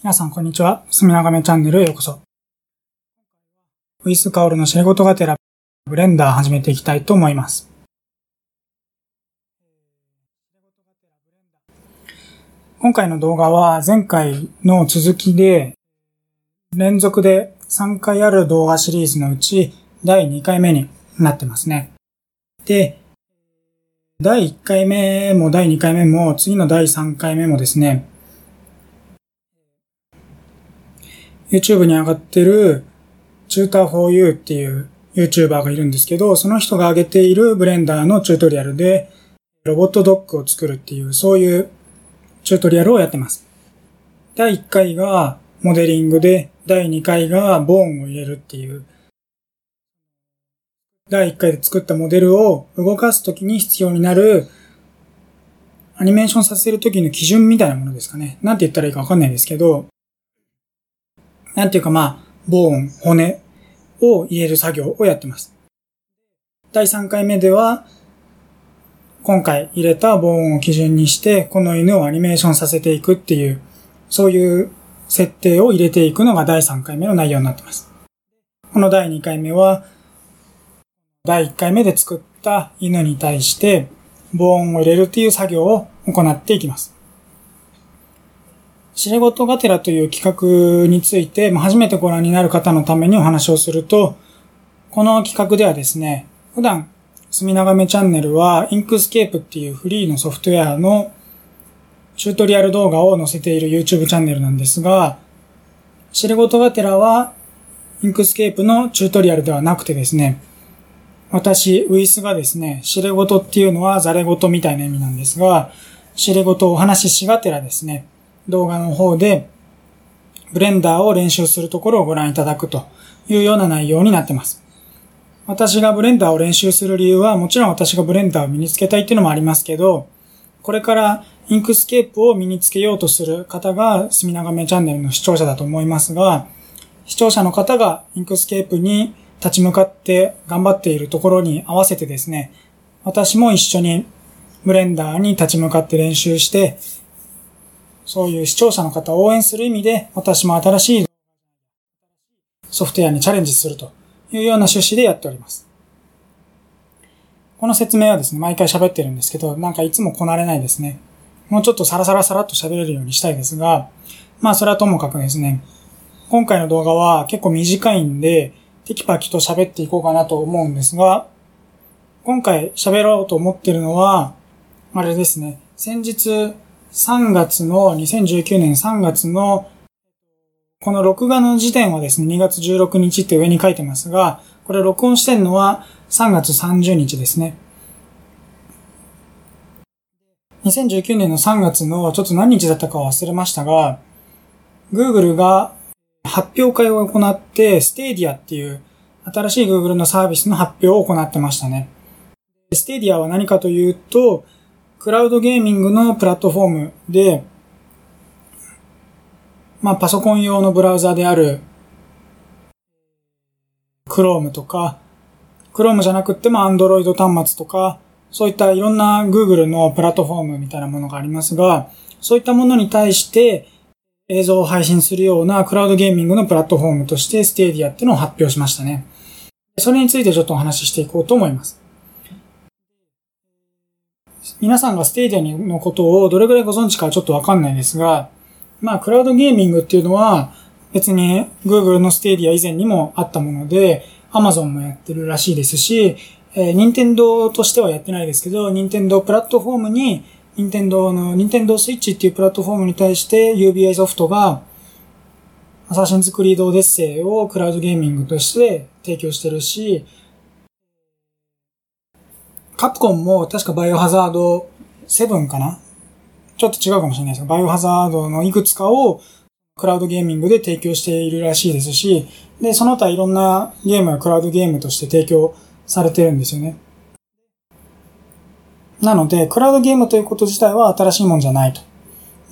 皆さん、こんにちは。すみながめチャンネルへようこそ。ウィスカオルの仕事がてら、ブレンダー始めていきたいと思います。今回の動画は前回の続きで、連続で3回ある動画シリーズのうち第2回目になってますね。で、第1回目も第2回目も次の第3回目もですね、YouTube に上がってる Tutor4U っていう YouTuber がいるんですけど、その人が上げているブレンダーのチュートリアルで、ロボットドッグを作るっていう、そういうチュートリアルをやってます。第1回がモデリングで、第2回がボーンを入れるっていう、第1回で作ったモデルを動かすときに必要になるアニメーションさせるときの基準みたいなものですかね。なんて言ったらいいかわかんないですけど、なんていうかまあ、ボーン、骨を入れる作業をやってます。第3回目では、今回入れたボーンを基準にして、この犬をアニメーションさせていくっていう、そういう設定を入れていくのが第3回目の内容になってます。この第2回目は、第1回目で作った犬に対して、ボーンを入れるっていう作業を行っていきます。痴れ事がてらという企画について、初めてご覧になる方のためにお話をすると、この企画ではですね、普段、墨長めチャンネルは、 Inkscape っていうフリーのソフトウェアのチュートリアル動画を載せている YouTube チャンネルなんですが、痴れ事がてらは、 Inkscape のチュートリアルではなくてですね、私、ウィスがですね、痴れ事っていうのはザレ事みたいな意味なんですが、痴れ事をお話ししがてらですね、動画の方で、ブレンダーを練習するところをご覧いただくというような内容になってます。私がブレンダーを練習する理由は、もちろん私がブレンダーを身につけたいっていうのもありますけど、これから Inkscape を身につけようとする方が、隅長めチャンネルの視聴者だと思いますが、視聴者の方が Inkscape に立ち向かって頑張っているところに合わせてですね、私も一緒にブレンダーに立ち向かって練習して、そういう視聴者の方を応援する意味で、私も新しいソフトウェアにチャレンジするというような趣旨でやっております。この説明はですね、毎回喋ってるんですけど、なんかいつもこなれないですね。もうちょっとサラサラサラっと喋れるようにしたいですが、まあそれはともかくですね、今回の動画は結構短いんで、テキパキと喋っていこうかなと思うんですが、今回喋ろうと思ってるのは、あれですね、先日3月の、2019年3月の、この録画の時点はですね、2月16日って上に書いてますが、これ録音してるのは3月30日ですね。2019年の3月のちょっと何日だったか忘れましたが、Google が発表会を行って、 Stadia っていう新しい Google のサービスの発表を行ってましたね。 Stadia は何かというと、クラウドゲーミングのプラットフォームで、まあパソコン用のブラウザである Chrome とか、Chrome じゃなくても Android 端末とか、そういったいろんな Google のプラットフォームみたいなものがありますが、そういったものに対して映像を配信するようなクラウドゲーミングのプラットフォームとして Stadia っていうのを発表しましたね。それについてちょっとお話ししていこうと思います。皆さんが Stadia のことをどれぐらいご存知かちょっとわかんないですが、まあ、クラウドゲーミングっていうのは、別に Google の Stadia 以前にもあったもので、Amazon もやってるらしいですし、えー、任天堂としてはやってないですけど、任天堂プラットフォームに、任天堂の、任天堂スイッチっていうプラットフォームに対して UBI ソフトが、アサシンズクリードオデッセイをクラウドゲーミングとして提供してるし、カプコンも確かバイオハザード7かなちょっと違うかもしれないですが、バイオハザードのいくつかをクラウドゲーミングで提供しているらしいですし、で、その他いろんなゲームはクラウドゲームとして提供されてるんですよね。なので、クラウドゲームということ自体は新しいもんじゃないと。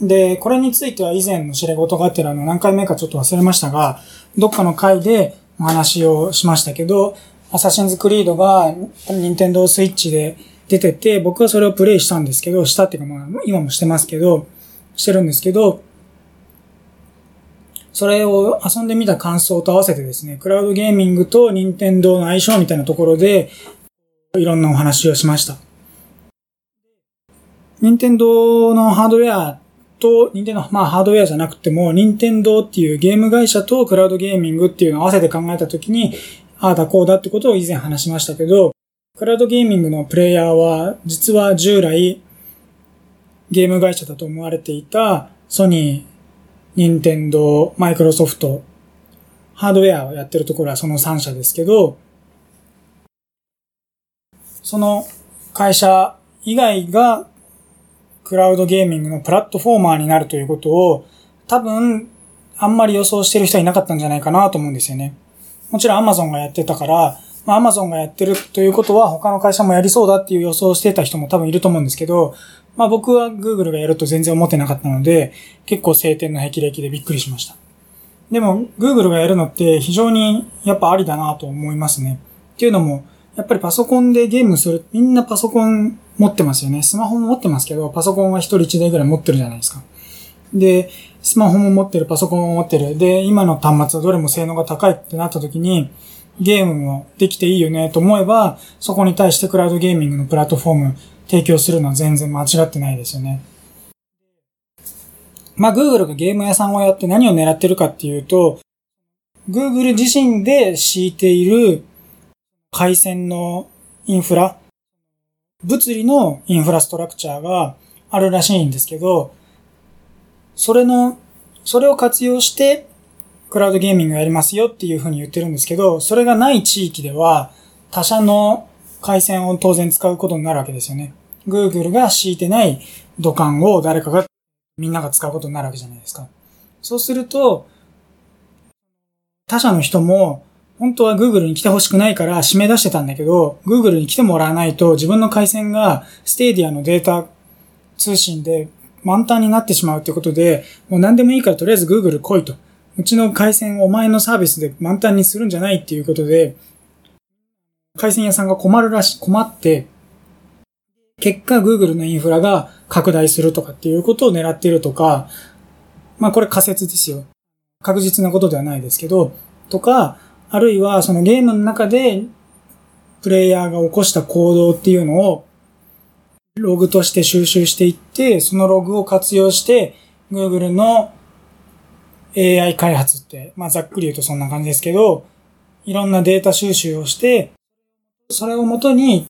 で、これについては以前の知れ事があってらの何回目かちょっと忘れましたが、どっかの回でお話をしましたけど、アサシンズクリードが任天堂スイッチで出てて、僕はそれをプレイしたんですけど、したっていうかまあ今もしてますけど、してるんですけど、それを遊んでみた感想と合わせてですね、クラウドゲーミングと任天堂の相性みたいなところで、いろんなお話をしました。任天堂のハードウェアと、任天堂、まあハードウェアじゃなくても、任天堂っていうゲーム会社とクラウドゲーミングっていうのを合わせて考えたときに、ああだこうだってことを以前話しましたけど、クラウドゲーミングのプレイヤーは、実は従来、ゲーム会社だと思われていたソニー、任天堂、マイクロソフト、ハードウェアをやってるところはその3社ですけど、その会社以外がクラウドゲーミングのプラットフォーマーになるということを多分あんまり予想してる人はいなかったんじゃないかなと思うんですよね。もちろん Amazon がやってたから、まあ、Amazon がやってるということは他の会社もやりそうだっていう予想してた人も多分いると思うんですけど、まあ僕は Google がやると全然思ってなかったので、結構晴天の霹靂でびっくりしました。でも Google がやるのって非常にやっぱありだなと思いますね。っていうのも、やっぱりパソコンでゲームする、みんなパソコン持ってますよね。スマホも持ってますけど、パソコンは一人一台ぐらい持ってるじゃないですか。で、スマホも持ってる、パソコンも持ってる。で、今の端末はどれも性能が高いってなった時に、ゲームもできていいよねと思えば、そこに対してクラウドゲーミングのプラットフォーム提供するのは全然間違ってないですよね。まあ、Google がゲーム屋さんをやって何を狙ってるかっていうと、Google 自身で敷いている回線のインフラ、物理のインフラストラクチャーがあるらしいんですけど、それの、それを活用してクラウドゲーミングやりますよっていうふうに言ってるんですけど、それがない地域では他社の回線を当然使うことになるわけですよね。Google が敷いてない土管を誰かが、みんなが使うことになるわけじゃないですか。そうすると、他社の人も、本当は Google に来てほしくないから締め出してたんだけど、Google に来てもらわないと自分の回線が Stadia のデータ通信で満タンになってしまうってことで、もう何でもいいからとりあえず Google 来いと。うちの回線をお前のサービスで満タンにするんじゃないっていうことで、回線屋さんが困るらし、困って、結果 Google のインフラが拡大するとかっていうことを狙っているとか、まあこれ仮説ですよ。確実なことではないですけど、とか、あるいはそのゲームの中でプレイヤーが起こした行動っていうのをログとして収集していって、そのログを活用して Google の AI 開発って、まあざっくり言うとそんな感じですけど、いろんなデータ収集をして、それをもとに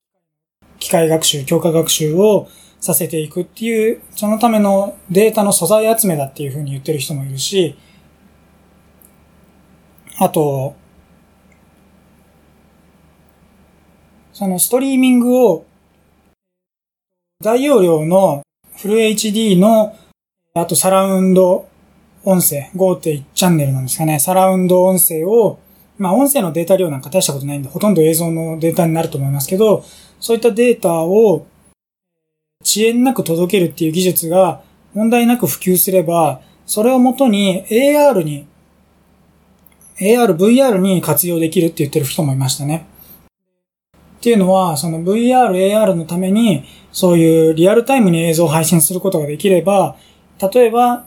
機械学習、強化学習をさせていくっていう、そのためのデータの素材集めだっていうふうに言ってる人もいるし、あと、そのストリーミングを大容量のフル HD の、あとサラウンド音声、5.1チャンネルなんですかね、サラウンド音声をまあ音声のデータ量なんか大したことないんで、ほとんど映像のデータになると思いますけど、そういったデータを遅延なく届けるっていう技術が問題なく普及すれば、それをもとに AR に、AR、VR に活用できるって言ってる人もいましたね。っていうのは、その VR、AR のために、そういうリアルタイムに映像を配信することができれば、例えば、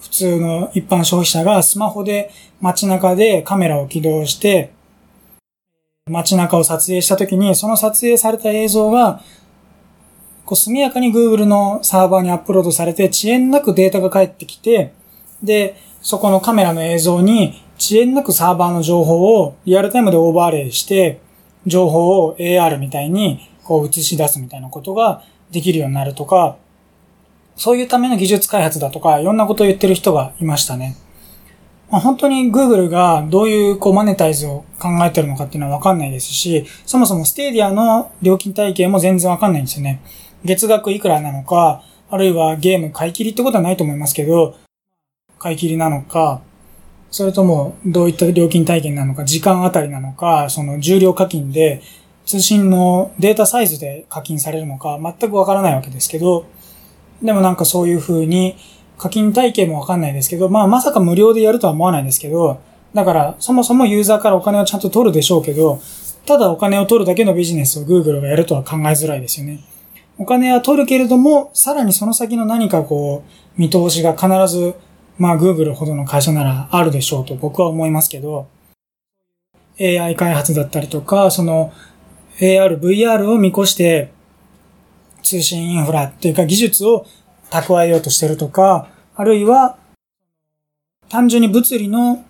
普通の一般消費者がスマホで街中でカメラを起動して、街中を撮影した時に、その撮影された映像が、こう速やかに Google のサーバーにアップロードされて、遅延なくデータが返ってきて、で、そこのカメラの映像に遅延なくサーバーの情報をリアルタイムでオーバーレイして、情報を AR みたいにこう映し出すみたいなことができるようになるとか、そういうための技術開発だとか、いろんなことを言ってる人がいましたね。まあ、本当に Google がどういうこうマネタイズを考えてるのかっていうのはわかんないですし、そもそも Stadia の料金体系も全然わかんないんですよね。月額いくらなのか、あるいはゲーム買い切りってことはないと思いますけど、買い切りなのか、それともどういった料金体系なのか、時間あたりなのか、その重量課金で通信のデータサイズで課金されるのか、全くわからないわけですけど、でもなんかそういう風に課金体系もわかんないですけど、まあまさか無料でやるとは思わないですけど、だからそもそもユーザーからお金をちゃんと取るでしょうけど、ただお金を取るだけのビジネスを Google がやるとは考えづらいですよね。お金は取るけれども、さらにその先の何かこう、見通しが必ずまあ Google ほどの会社ならあるでしょうと僕は思いますけど、AI 開発だったりとか、その AR、VR を見越して通信インフラっていうか技術を蓄えようとしてるとか、あるいは単純に物理の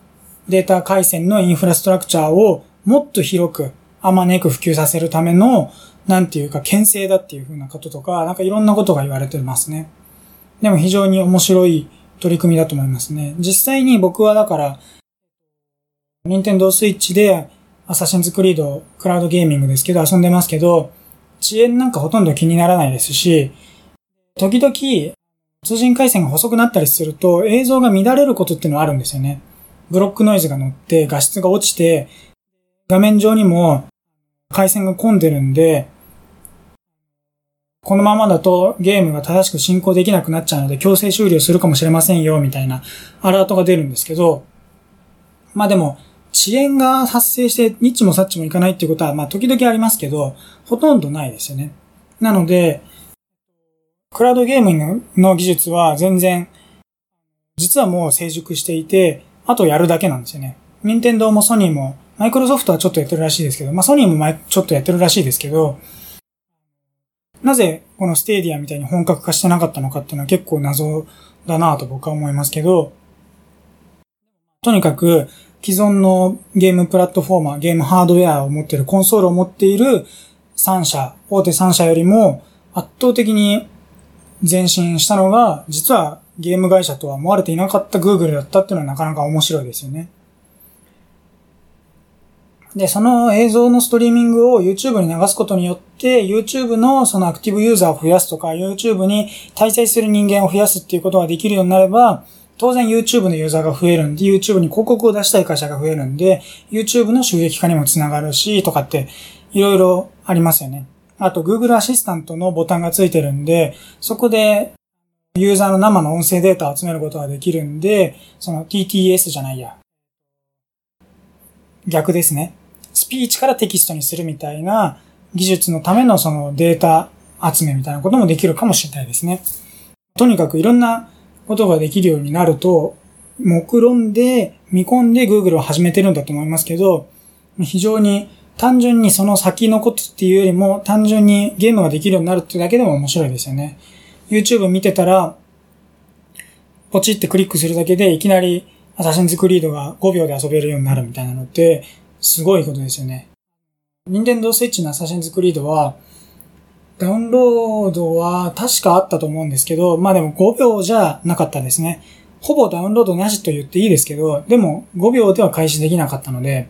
データ回線のインフラストラクチャーをもっと広く、あまねく普及させるための、なんていうか、牽制だっていうふうなこととか、なんかいろんなことが言われてますね。でも非常に面白い取り組みだと思いますね。実際に僕はだから、任天堂スイッチでアサシンズクリードクラウドゲーミングですけど遊んでますけど、遅延なんかほとんど気にならないですし、時々通信回線が細くなったりすると映像が乱れることっていうのはあるんですよね。ブロックノイズが乗って画質が落ちて画面上にも回線が混んでるんで、このままだとゲームが正しく進行できなくなっちゃうので強制終了するかもしれませんよ、みたいなアラートが出るんですけど、まあでも、遅延が発生してニッチもサッチもいかないっていうことは、まあ時々ありますけど、ほとんどないですよね。なので、クラウドゲーミングの技術は全然、実はもう成熟していて、あとやるだけなんですよね。任天堂もソニーも、マイクロソフトはちょっとやってるらしいですけど、まあソニーもちょっとやってるらしいですけど、なぜこの Stadia みたいに本格化してなかったのかっていうのは結構謎だなと僕は思いますけど、とにかく既存のゲームプラットフォーマー、ゲームハードウェアを持っている、コンソールを持っている3社、大手3社よりも圧倒的に前進したのが、実はゲーム会社とは思われていなかった Google だったっていうのはなかなか面白いですよね。で、その映像のストリーミングを YouTube に流すことによって、YouTube のそのアクティブユーザーを増やすとか、YouTube に滞在する人間を増やすっていうことができるようになれば、当然 YouTube のユーザーが増えるんで、YouTube に広告を出したい会社が増えるんで、YouTube の収益化にもつながるし、とかって、いろいろありますよね。あと Google アシスタントのボタンがついてるんで、そこでユーザーの生の音声データを集めることができるんで、その TTS じゃないや。逆ですね。スピーチからテキストにするみたいな技術のためのそのデータ集めみたいなこともできるかもしれないですね。とにかくいろんなことができるようになると、目論んで見込んで Google を始めてるんだと思いますけど、非常に単純にその先のことっていうよりも単純にゲームができるようになるっていうだけでも面白いですよね。YouTube 見てたら、ポチってクリックするだけでいきなりアサシンズクリードが5秒で遊べるようになるみたいなのって、すごいことですよね。任天堂スイッチのアサシンズクリードは、ダウンロードは確かあったと思うんですけど、まあでも5秒じゃなかったですね。ほぼダウンロードなしと言っていいですけど、でも5秒では開始できなかったので、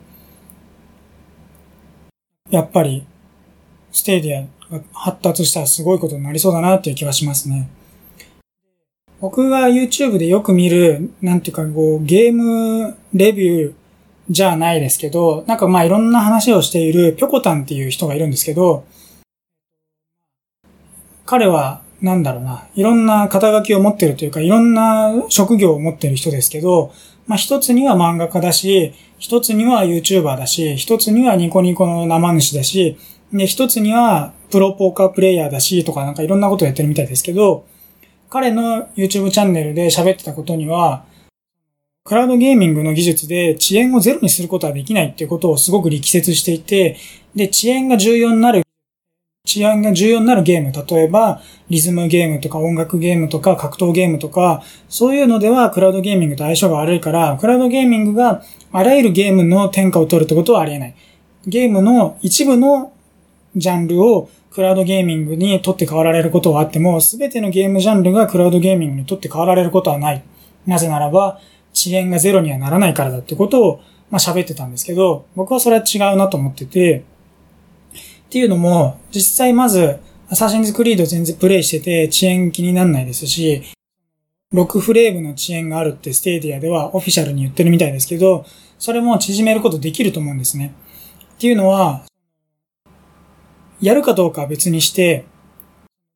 やっぱり、 Stadia が発達したらすごいことになりそうだなっていう気はしますね。僕が YouTube でよく見る、なんていうかこう、ゲームレビューじゃないですけど、なんかまあいろんな話をしているぴょこたんっていう人がいるんですけど、彼はなんだろうな、いろんな肩書きを持ってるというか、いろんな職業を持ってる人ですけど、まあ一つには漫画家だし、一つには YouTuber だし、一つにはニコニコの生主だし、で、一つにはプロポーカープレイヤーだし、とかなんかいろんなことをやってるみたいですけど、彼の YouTube チャンネルで喋ってたことには、クラウドゲーミングの技術で遅延をゼロにすることはできないっていうことをすごく力説していて、で、遅延が重要になる、遅延が重要になるゲーム、例えば、リズムゲームとか音楽ゲームとか格闘ゲームとか、そういうのではクラウドゲーミングと相性が悪いから、クラウドゲーミングがあらゆるゲームの天下を取るってことはありえない。ゲームの一部のジャンルをクラウドゲーミングに取って代わられることはあっても、すべてのゲームジャンルがクラウドゲーミングに取って代わられることはない。なぜならば、遅延がゼロにはならないからだってことを、まあ喋ってたんですけど、僕はそれは違うなと思ってて、っていうのも、実際まず、アサシンズクリード全然プレイしてて遅延気になんないですし、6フレームの遅延があるって Stadia ではオフィシャルに言ってるみたいですけど、それも縮めることできると思うんですね。っていうのは、やるかどうかは別にして、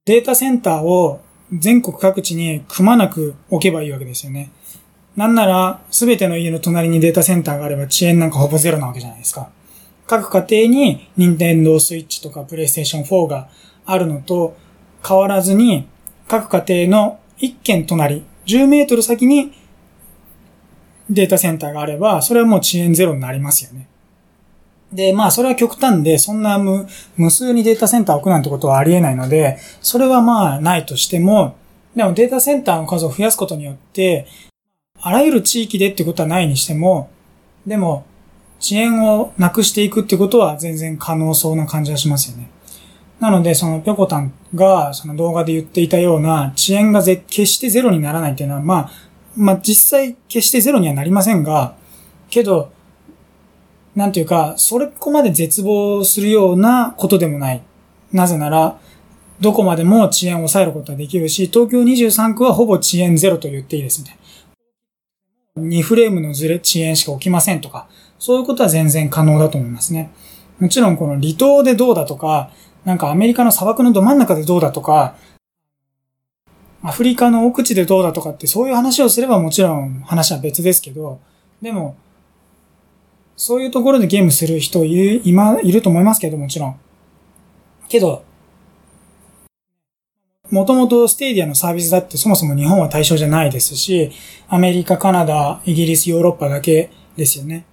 データセンターを全国各地にくまなく置けばいいわけですよね。なんなら、すべての家の隣にデータセンターがあれば遅延なんかほぼゼロなわけじゃないですか。各家庭に任天堂スイッチとかプレイステーション4があるのと変わらずに、各家庭の一軒隣、10メートル先にデータセンターがあれば、それはもう遅延ゼロになりますよね。で、まあ、それは極端で、そんな無無数にデータセンターを置くなんてことはありえないので、それはまあ、ないとしても、でもデータセンターの数を増やすことによって、あらゆる地域でってことはないにしても、でも、遅延をなくしていくってことは全然可能そうな感じがしますよね。なので、そのぴょこたんがその動画で言っていたような遅延がぜ決してゼロにならないっていうのは、まあ、まあ実際決してゼロにはなりませんが、けど、なんていうか、それこまで絶望するようなことでもない。なぜなら、どこまでも遅延を抑えることができるし、東京23区はほぼ遅延ゼロと言っていいですみたいな。2フレームのずれ、遅延しか起きませんとか、そういうことは全然可能だと思いますね。もちろんこの離島でどうだとか、なんかアメリカの砂漠のど真ん中でどうだとか、アフリカの奥地でどうだとかってそういう話をすればもちろん話は別ですけど、でも、そういうところでゲームする人いる、今、いると思いますけど、もちろん。けど、もともと Stadia のサービスだってそもそも日本は対象じゃないですし、アメリカ、カナダ、イギリス、ヨーロッパだけですよね。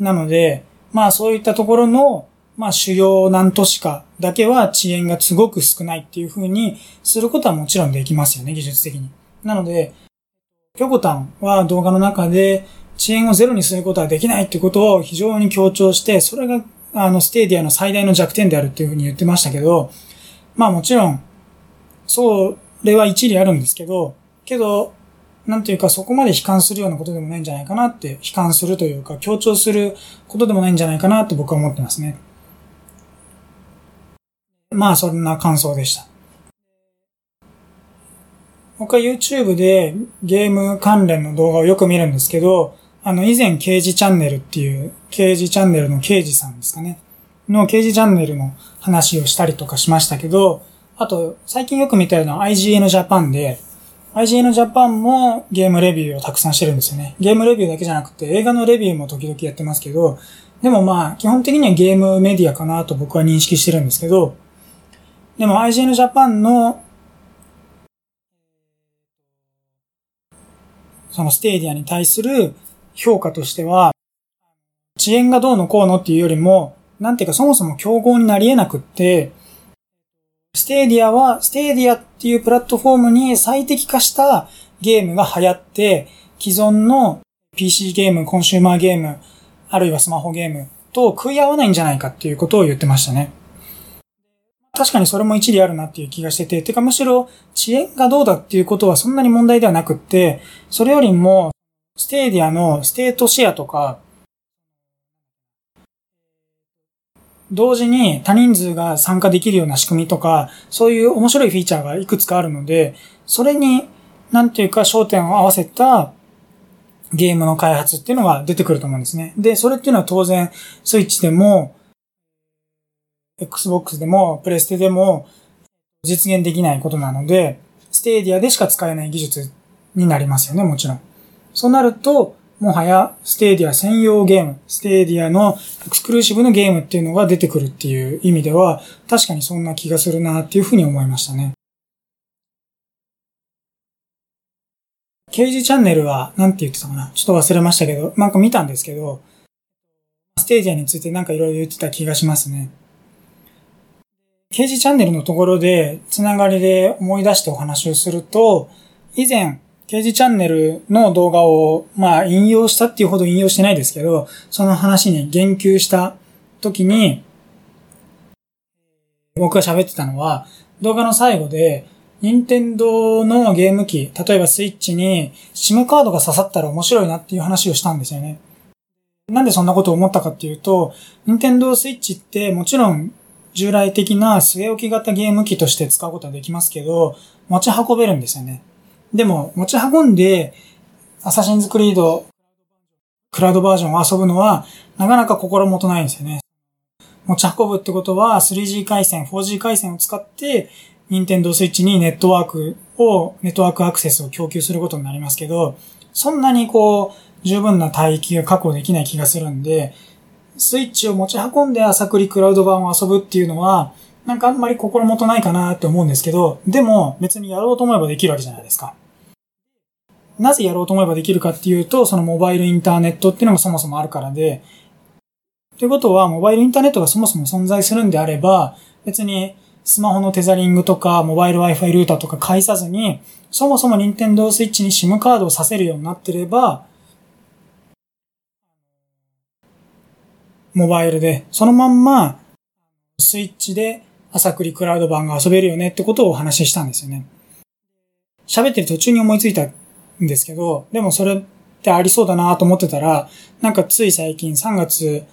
なので、まあそういったところの、まあ主要何都市かだけは遅延がすごく少ないっていう風にすることはもちろんできますよね、技術的に。なので、ピョコタンは動画の中で遅延をゼロにすることはできないってことを非常に強調して、それがあの Stadia の最大の弱点であるっていう風に言ってましたけど、まあもちろん、それは一理あるんですけど、けど、なんていうかそこまで悲観するようなことでもないんじゃないかなって、悲観するというか強調することでもないんじゃないかなって僕は思ってますね。まあそんな感想でした。僕は YouTube でゲーム関連の動画をよく見るんですけど、あの以前刑事チャンネルっていう、刑事チャンネルの刑事さんですかね。の刑事チャンネルの話をしたりとかしましたけど、あと最近よく見たような IGN Japan で、IGN Japan もゲームレビューをたくさんしてるんですよね。ゲームレビューだけじゃなくて映画のレビューも時々やってますけど、でもまあ基本的にはゲームメディアかなと僕は認識してるんですけど、でも IGN Japan のその Stadiaに対する評価としては、遅延がどうのこうのっていうよりも、なんていうかそもそも競合になり得なくって、 Stadiaは、 Stadiaっていうプラットフォームに最適化したゲームが流行って、既存の PC ゲーム、コンシューマーゲーム、あるいはスマホゲームと食い合わないんじゃないかっていうことを言ってましたね。確かにそれも一理あるなっていう気がしてて、てかむしろ遅延がどうだっていうことはそんなに問題ではなくって、それよりも、 Stadiaの State Share とか、同時に多人数が参加できるような仕組みとか、そういう面白いフィーチャーがいくつかあるので、それに、なんていうか焦点を合わせたゲームの開発っていうのが出てくると思うんですね。で、それっていうのは当然、スイッチでも、Xbox でも、プレステでも実現できないことなので、 Stadiaでしか使えない技術になりますよね、もちろん。そうなると、もはや Stadia専用ゲーム、 Stadiaのエクスクルーシブのゲームっていうのが出てくるっていう意味では、確かにそんな気がするなっていうふうに思いましたね。刑事チャンネルは、なんて言ってたかな？ちょっと忘れましたけど、なんか見たんですけど、 Stadiaについてなんかいろいろ言ってた気がしますね。刑事チャンネルのところで、つながりで思い出してお話をすると、以前、刑事チャンネルの動画を、まあ、引用したっていうほど引用してないですけど、その話に言及した時に、僕が喋ってたのは、動画の最後で、任天堂のゲーム機、例えばスイッチに SIM カードが刺さったら面白いなっていう話をしたんですよね。なんでそんなことを思ったかっていうと、任天堂スイッチってもちろん従来的な据え置き型ゲーム機として使うことはできますけど、持ち運べるんですよね。でも、持ち運んで、アサシンズクリード、クラウドバージョンを遊ぶのは、なかなか心もとないんですよね。持ち運ぶってことは、3G 回線、4G 回線を使って、ニンテンドースイッチにネットワークを、ネットワークアクセスを供給することになりますけど、そんなにこう、十分な帯域が確保できない気がするんで、スイッチを持ち運んで朝栗クラウド版を遊ぶっていうのは、なんかあんまり心もとないかなって思うんですけど、でも別にやろうと思えばできるわけじゃないですか。なぜやろうと思えばできるかっていうと、そのモバイルインターネットっていうのがそもそもあるからで、ということは、モバイルインターネットがそもそも存在するんであれば、別にスマホのテザリングとか、モバイル Wi-Fi ルーターとか介さずに、そもそも Nintendo Switch に SIM カードをさせるようになってれば、モバイルで、そのまんま、スイッチで朝栗クラウド版が遊べるよねってことをお話ししたんですよね。喋ってる途中に思いついたんですけど、でもそれってありそうだなと思ってたら、なんかつい最近3月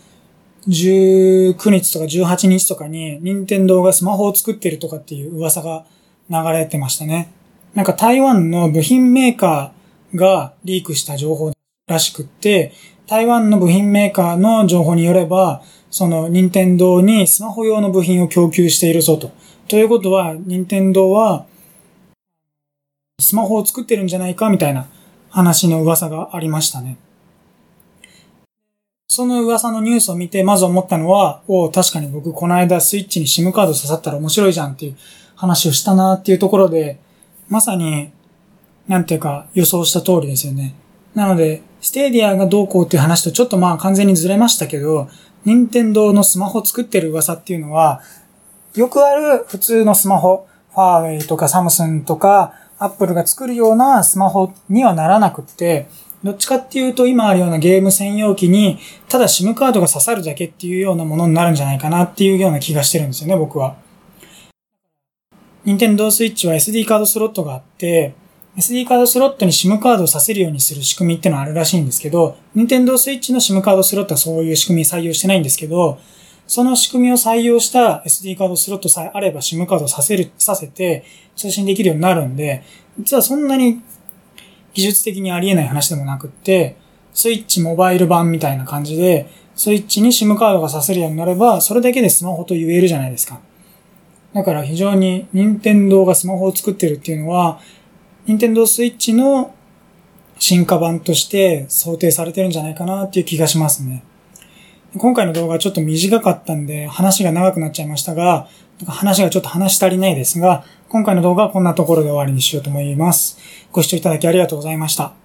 19日とか18日とかに、任天堂がスマホを作ってるとかっていう噂が流れてましたね。なんか台湾の部品メーカーがリークした情報らしくって、台湾の部品メーカーの情報によれば、その任天堂にスマホ用の部品を供給しているぞと。ということは、任天堂はスマホを作ってるんじゃないかみたいな話の噂がありましたね。その噂のニュースを見て、まず思ったのは、お確かに僕この間スイッチに SIM カード刺さったら面白いじゃんっていう話をしたなっていうところで、まさに、なんていうか予想した通りですよね。なので、ステディアがどうこうっていう話とちょっとまあ完全にずれましたけど、任天堂のスマホ作ってる噂っていうのは、よくある普通のスマホ、ファーウェイとかサムスンとか、アップルが作るようなスマホにはならなくって、どっちかっていうと今あるようなゲーム専用機に、ただ SIM カードが刺さるだけっていうようなものになるんじゃないかなっていうような気がしてるんですよね、僕は。任天堂 Switch は SD カードスロットがあって、SD カードスロットに SIM カードをさせるようにする仕組みってのはあるらしいんですけど、Nintendo Switch の SIM カードスロットはそういう仕組み採用してないんですけど、その仕組みを採用した SD カードスロットさえあれば SIM カードをさせる、させて通信できるようになるんで、実はそんなに技術的にありえない話でもなくって、スイッチモバイル版みたいな感じで、スイッチに SIM カードがさせるようになれば、それだけでスマホと言えるじゃないですか。だから非常に任天堂がスマホを作ってるっていうのは、任天堂スイッチの進化版として想定されてるんじゃないかなっていう気がしますね。今回の動画はちょっと短かったんで話が長くなっちゃいましたが、話がちょっと話し足りないですが、今回の動画はこんなところで終わりにしようと思います。ご視聴いただきありがとうございました。